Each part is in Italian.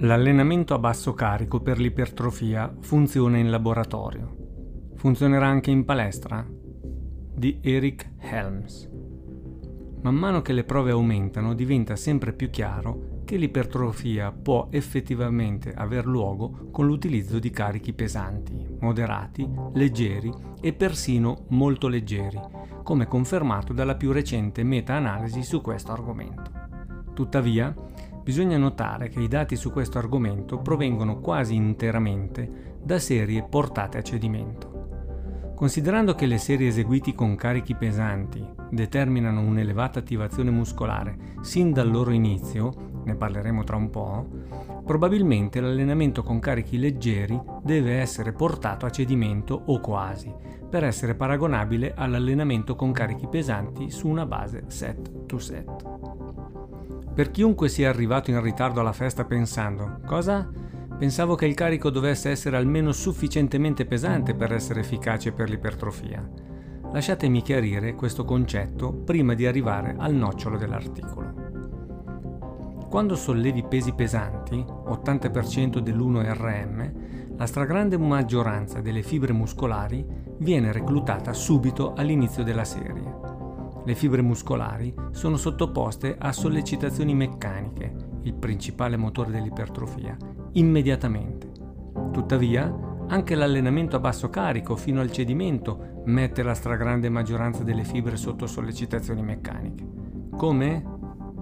L'allenamento a basso carico per l'ipertrofia funziona in laboratorio. Funzionerà anche in palestra? Di Eric Helms. Man mano che le prove aumentano diventa sempre più chiaro che l'ipertrofia può effettivamente aver luogo con l'utilizzo di carichi pesanti, moderati, leggeri e persino molto leggeri, come confermato dalla più recente meta-analisi su questo argomento. Tuttavia, Bisogna notare che i dati su questo argomento provengono quasi interamente da serie portate a cedimento. Considerando che le serie eseguite con carichi pesanti determinano un'elevata attivazione muscolare sin dal loro inizio, ne parleremo tra un po', probabilmente l'allenamento con carichi leggeri deve essere portato a cedimento o quasi, per essere paragonabile all'allenamento con carichi pesanti su una base set to set. Per chiunque sia arrivato in ritardo alla festa pensando cosa? Pensavo che il carico dovesse essere almeno sufficientemente pesante per essere efficace per l'ipertrofia. Lasciatemi chiarire questo concetto prima di arrivare al nocciolo dell'articolo. Quando sollevi pesi pesanti, 80% dell'1RM, la stragrande maggioranza delle fibre muscolari viene reclutata subito all'inizio della serie le fibre muscolari sono sottoposte a sollecitazioni meccaniche, il principale motore dell'ipertrofia, immediatamente. Tuttavia, anche l'allenamento a basso carico fino al cedimento mette la stragrande maggioranza delle fibre sotto sollecitazioni meccaniche. Come?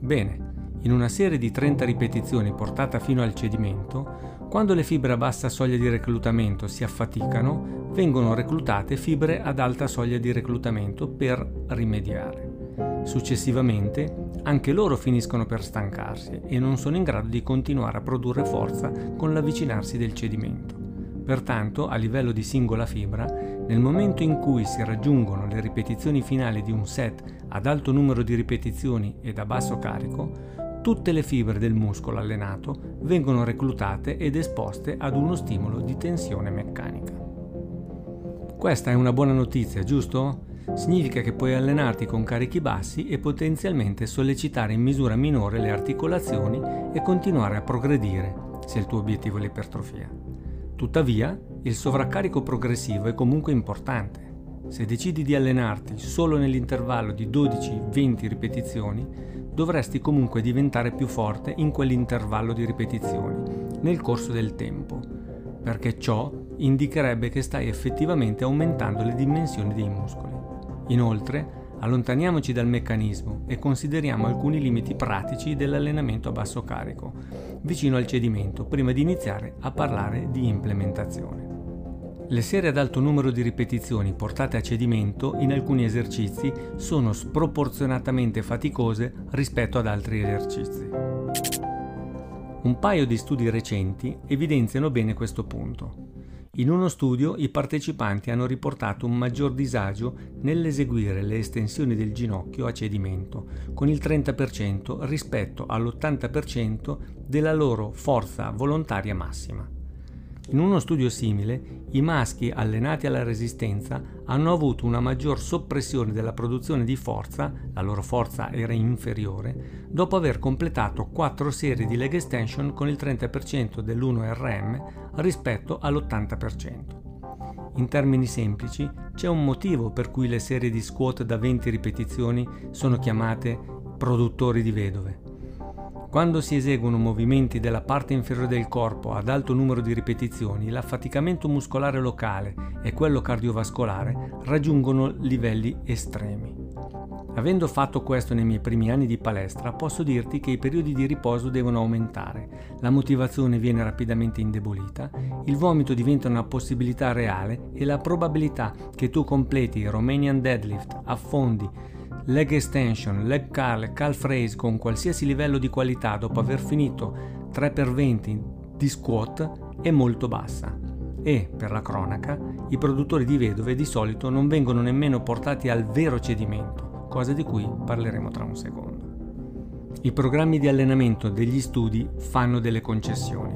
Bene, in una serie di 30 ripetizioni portata fino al cedimento, quando le fibre a bassa soglia di reclutamento si affaticano, vengono reclutate fibre ad alta soglia di reclutamento per rimediare. Successivamente, anche loro finiscono per stancarsi e non sono in grado di continuare a produrre forza con l'avvicinarsi del cedimento. Pertanto, a livello di singola fibra, nel momento in cui si raggiungono le ripetizioni finali di un set ad alto numero di ripetizioni ed a basso carico, tutte le fibre del muscolo allenato vengono reclutate ed esposte ad uno stimolo di tensione meccanica. Questa è una buona notizia, giusto? Significa che puoi allenarti con carichi bassi e potenzialmente sollecitare in misura minore le articolazioni e continuare a progredire, se il tuo obiettivo è l'ipertrofia. Tuttavia, il sovraccarico progressivo è comunque importante. Se decidi di allenarti solo nell'intervallo di 12-20 ripetizioni, dovresti comunque diventare più forte in quell'intervallo di ripetizioni nel corso del tempo, perché ciò indicherebbe che stai effettivamente aumentando le dimensioni dei muscoli. Inoltre, allontaniamoci dal meccanismo e consideriamo alcuni limiti pratici dell'allenamento a basso carico, vicino al cedimento, prima di iniziare a parlare di implementazione. Le serie ad alto numero di ripetizioni portate a cedimento in alcuni esercizi sono sproporzionatamente faticose rispetto ad altri esercizi. Un paio di studi recenti evidenziano bene questo punto. In uno studio i partecipanti hanno riportato un maggior disagio nell'eseguire le estensioni del ginocchio a cedimento, con il 30% rispetto all'80% della loro forza volontaria massima. In uno studio simile, i maschi allenati alla resistenza hanno avuto una maggior soppressione della produzione di forza, la loro forza era inferiore, dopo aver completato 4 serie di leg extension con il 30% dell'1RM rispetto all'80%. In termini semplici, c'è un motivo per cui le serie di squat da 20 ripetizioni sono chiamate produttori di vedove. Quando si eseguono movimenti della parte inferiore del corpo ad alto numero di ripetizioni, l'affaticamento muscolare locale e quello cardiovascolare raggiungono livelli estremi. Avendo fatto questo nei miei primi anni di palestra, posso dirti che i periodi di riposo devono aumentare, la motivazione viene rapidamente indebolita, il vomito diventa una possibilità reale e la probabilità che tu completi Romanian deadlift, affondi, leg extension, leg curl, calf raise con qualsiasi livello di qualità dopo aver finito 3x20 di squat è molto bassa. E, per la cronaca, i produttori di vedove di solito non vengono nemmeno portati al vero cedimento, cosa di cui parleremo tra un secondo. I programmi di allenamento degli studi fanno delle concessioni.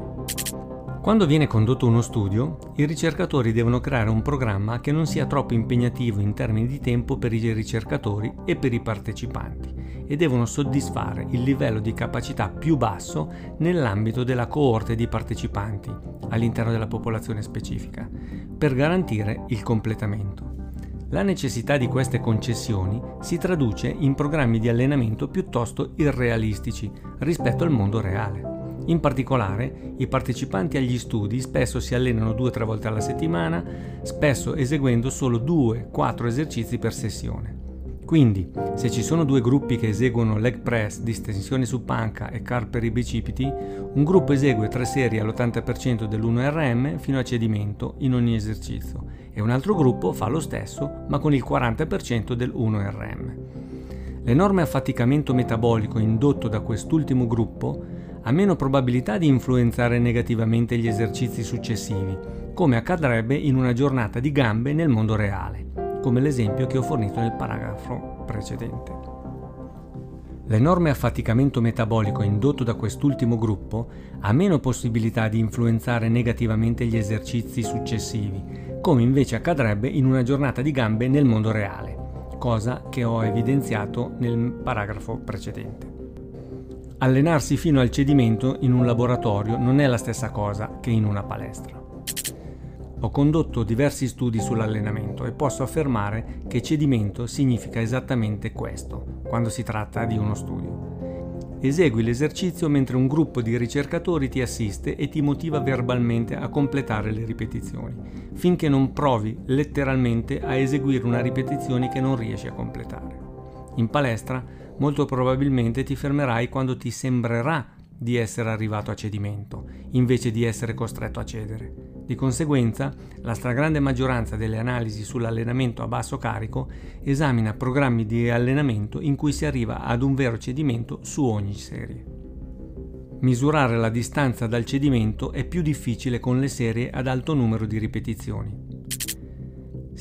Quando viene condotto uno studio, i ricercatori devono creare un programma che non sia troppo impegnativo in termini di tempo per i ricercatori e per i partecipanti e devono soddisfare il livello di capacità più basso nell'ambito della coorte di partecipanti all'interno della popolazione specifica, per garantire il completamento. La necessità di queste concessioni si traduce in programmi di allenamento piuttosto irrealistici rispetto al mondo reale. In particolare, i partecipanti agli studi spesso si allenano due o tre volte alla settimana, spesso eseguendo solo 2-4 esercizi per sessione. Quindi, se ci sono due gruppi che eseguono leg press, distensione su panca e car per i bicipiti, un gruppo esegue tre serie all'80% dell'1RM fino a cedimento in ogni esercizio e un altro gruppo fa lo stesso ma con il 40% del 1RM. L'enorme affaticamento metabolico indotto da quest'ultimo gruppo ha meno probabilità di influenzare negativamente gli esercizi successivi, come accadrebbe in una giornata di gambe nel mondo reale come l'esempio che ho fornito nel paragrafo precedente. L'enorme affaticamento metabolico indotto da quest'ultimo gruppo ha meno possibilità di influenzare negativamente gli esercizi successivi, come invece accadrebbe in una giornata di gambe nel mondo reale, cosa che ho evidenziato nel paragrafo precedente. Allenarsi fino al cedimento in un laboratorio non è la stessa cosa che in una palestra. Ho condotto diversi studi sull'allenamento e posso affermare che cedimento significa esattamente questo quando si tratta di uno studio. Esegui l'esercizio mentre un gruppo di ricercatori ti assiste e ti motiva verbalmente a completare le ripetizioni, finché non provi letteralmente a eseguire una ripetizione che non riesci a completare. In palestra molto probabilmente ti fermerai quando ti sembrerà di essere arrivato a cedimento, invece di essere costretto a cedere. Di conseguenza, la stragrande maggioranza delle analisi sull'allenamento a basso carico esamina programmi di allenamento in cui si arriva ad un vero cedimento su ogni serie. Misurare la distanza dal cedimento è più difficile con le serie ad alto numero di ripetizioni.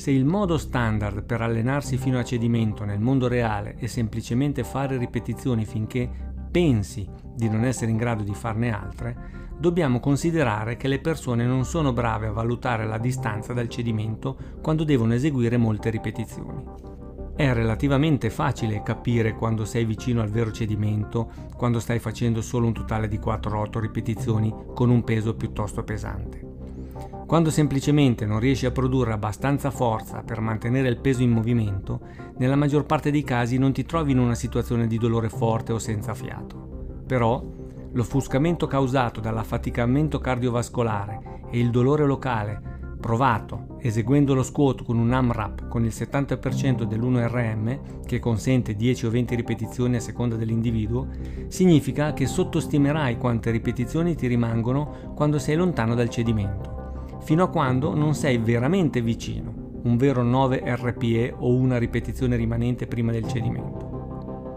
Se il modo standard per allenarsi fino a cedimento nel mondo reale è semplicemente fare ripetizioni finché pensi di non essere in grado di farne altre, dobbiamo considerare che le persone non sono brave a valutare la distanza dal cedimento quando devono eseguire molte ripetizioni. È relativamente facile capire quando sei vicino al vero cedimento, quando stai facendo solo un totale di 4-8 ripetizioni con un peso piuttosto pesante. Quando semplicemente non riesci a produrre abbastanza forza per mantenere il peso in movimento, nella maggior parte dei casi non ti trovi in una situazione di dolore forte o senza fiato. Però l'offuscamento causato dall'affaticamento cardiovascolare e il dolore locale provato eseguendo lo squat con un AMRAP con il 70% dell'1RM, che consente 10 o 20 ripetizioni a seconda dell'individuo, significa che sottostimerai quante ripetizioni ti rimangono quando sei lontano dal cedimento, fino a quando non sei veramente vicino, un vero 9 RPE o una ripetizione rimanente prima del cedimento.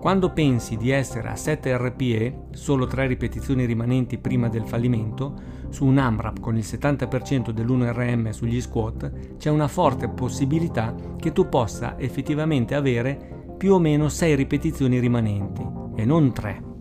Quando pensi di essere a 7 RPE, solo 3 ripetizioni rimanenti prima del fallimento, su un AMRAP con il 70% dell'1RM sugli squat, c'è una forte possibilità che tu possa effettivamente avere più o meno 6 ripetizioni rimanenti e non 3.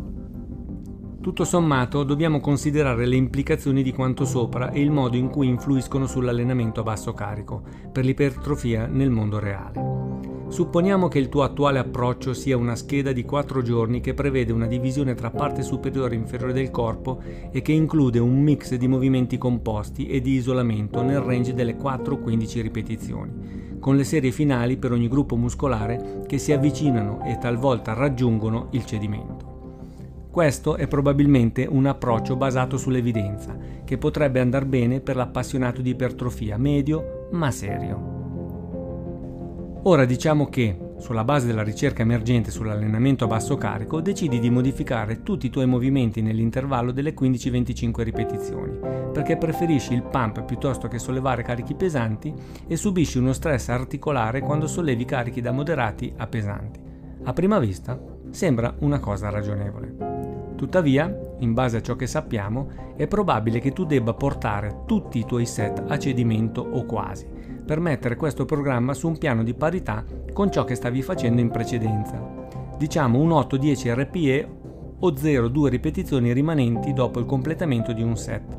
Tutto sommato dobbiamo considerare le implicazioni di quanto sopra e il modo in cui influiscono sull'allenamento a basso carico per l'ipertrofia nel mondo reale. Supponiamo che il tuo attuale approccio sia una scheda di 4 giorni che prevede una divisione tra parte superiore e inferiore del corpo e che include un mix di movimenti composti e di isolamento nel range delle 4-15 ripetizioni, con le serie finali per ogni gruppo muscolare che si avvicinano e talvolta raggiungono il cedimento. Questo è probabilmente un approccio basato sull'evidenza, che potrebbe andare bene per l'appassionato di ipertrofia medio ma serio. Ora diciamo che, sulla base della ricerca emergente sull'allenamento a basso carico, decidi di modificare tutti i tuoi movimenti nell'intervallo delle 15-25 ripetizioni, perché preferisci il pump piuttosto che sollevare carichi pesanti e subisci uno stress articolare quando sollevi carichi da moderati a pesanti. A prima vista sembra una cosa ragionevole. Tuttavia, in base a ciò che sappiamo, è probabile che tu debba portare tutti i tuoi set a cedimento o quasi per mettere questo programma su un piano di parità con ciò che stavi facendo in precedenza. Diciamo un 8-10 RPE o 0-2 ripetizioni rimanenti dopo il completamento di un set.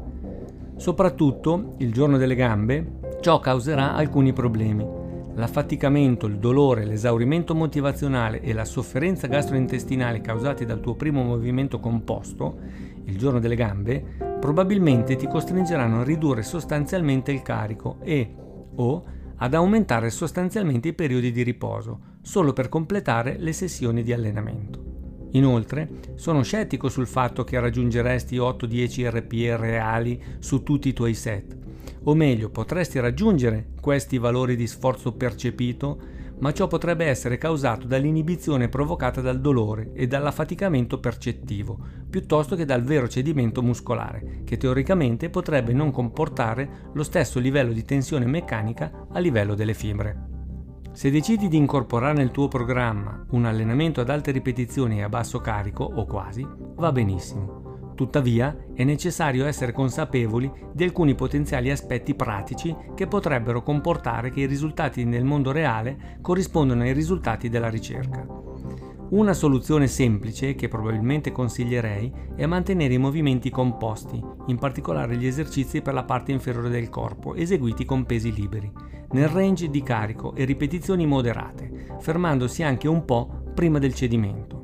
Soprattutto, il giorno delle gambe, ciò causerà alcuni problemi. L'affaticamento, il dolore, l'esaurimento motivazionale e la sofferenza gastrointestinale causati dal tuo primo movimento composto, il giorno delle gambe, probabilmente ti costringeranno a ridurre sostanzialmente il carico e o ad aumentare sostanzialmente i periodi di riposo, solo per completare le sessioni di allenamento. Inoltre, sono scettico sul fatto che raggiungeresti 8-10 RPE reali su tutti i tuoi set, o meglio, potresti raggiungere questi valori di sforzo percepito, ma ciò potrebbe essere causato dall'inibizione provocata dal dolore e dall'affaticamento percettivo, piuttosto che dal vero cedimento muscolare, che teoricamente potrebbe non comportare lo stesso livello di tensione meccanica a livello delle fibre. Se decidi di incorporare nel tuo programma un allenamento ad alte ripetizioni e a basso carico, o quasi, va benissimo. Tuttavia è necessario essere consapevoli di alcuni potenziali aspetti pratici che potrebbero comportare che i risultati nel mondo reale corrispondano ai risultati della ricerca. Una soluzione semplice che probabilmente consiglierei è mantenere i movimenti composti, in particolare gli esercizi per la parte inferiore del corpo, eseguiti con pesi liberi, nel range di carico e ripetizioni moderate, fermandosi anche un po' prima del cedimento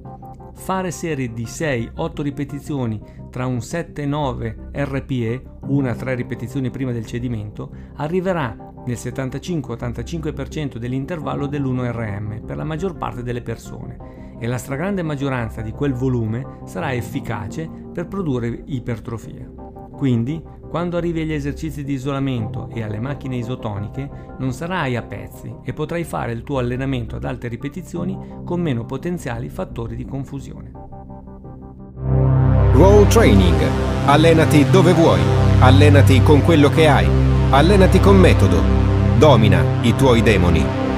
fare serie di 6-8 ripetizioni tra un 7-9 RPE, una 3 ripetizioni prima del cedimento, arriverà nel 75-85% dell'intervallo dell'1 RM per la maggior parte delle persone e la stragrande maggioranza di quel volume sarà efficace per produrre ipertrofia. Quindi, quando arrivi agli esercizi di isolamento e alle macchine isotoniche, non sarai a pezzi e potrai fare il tuo allenamento ad alte ripetizioni con meno potenziali fattori di confusione. Roll Training. Allenati dove vuoi. Allenati con quello che hai. Allenati con metodo. Domina i tuoi demoni.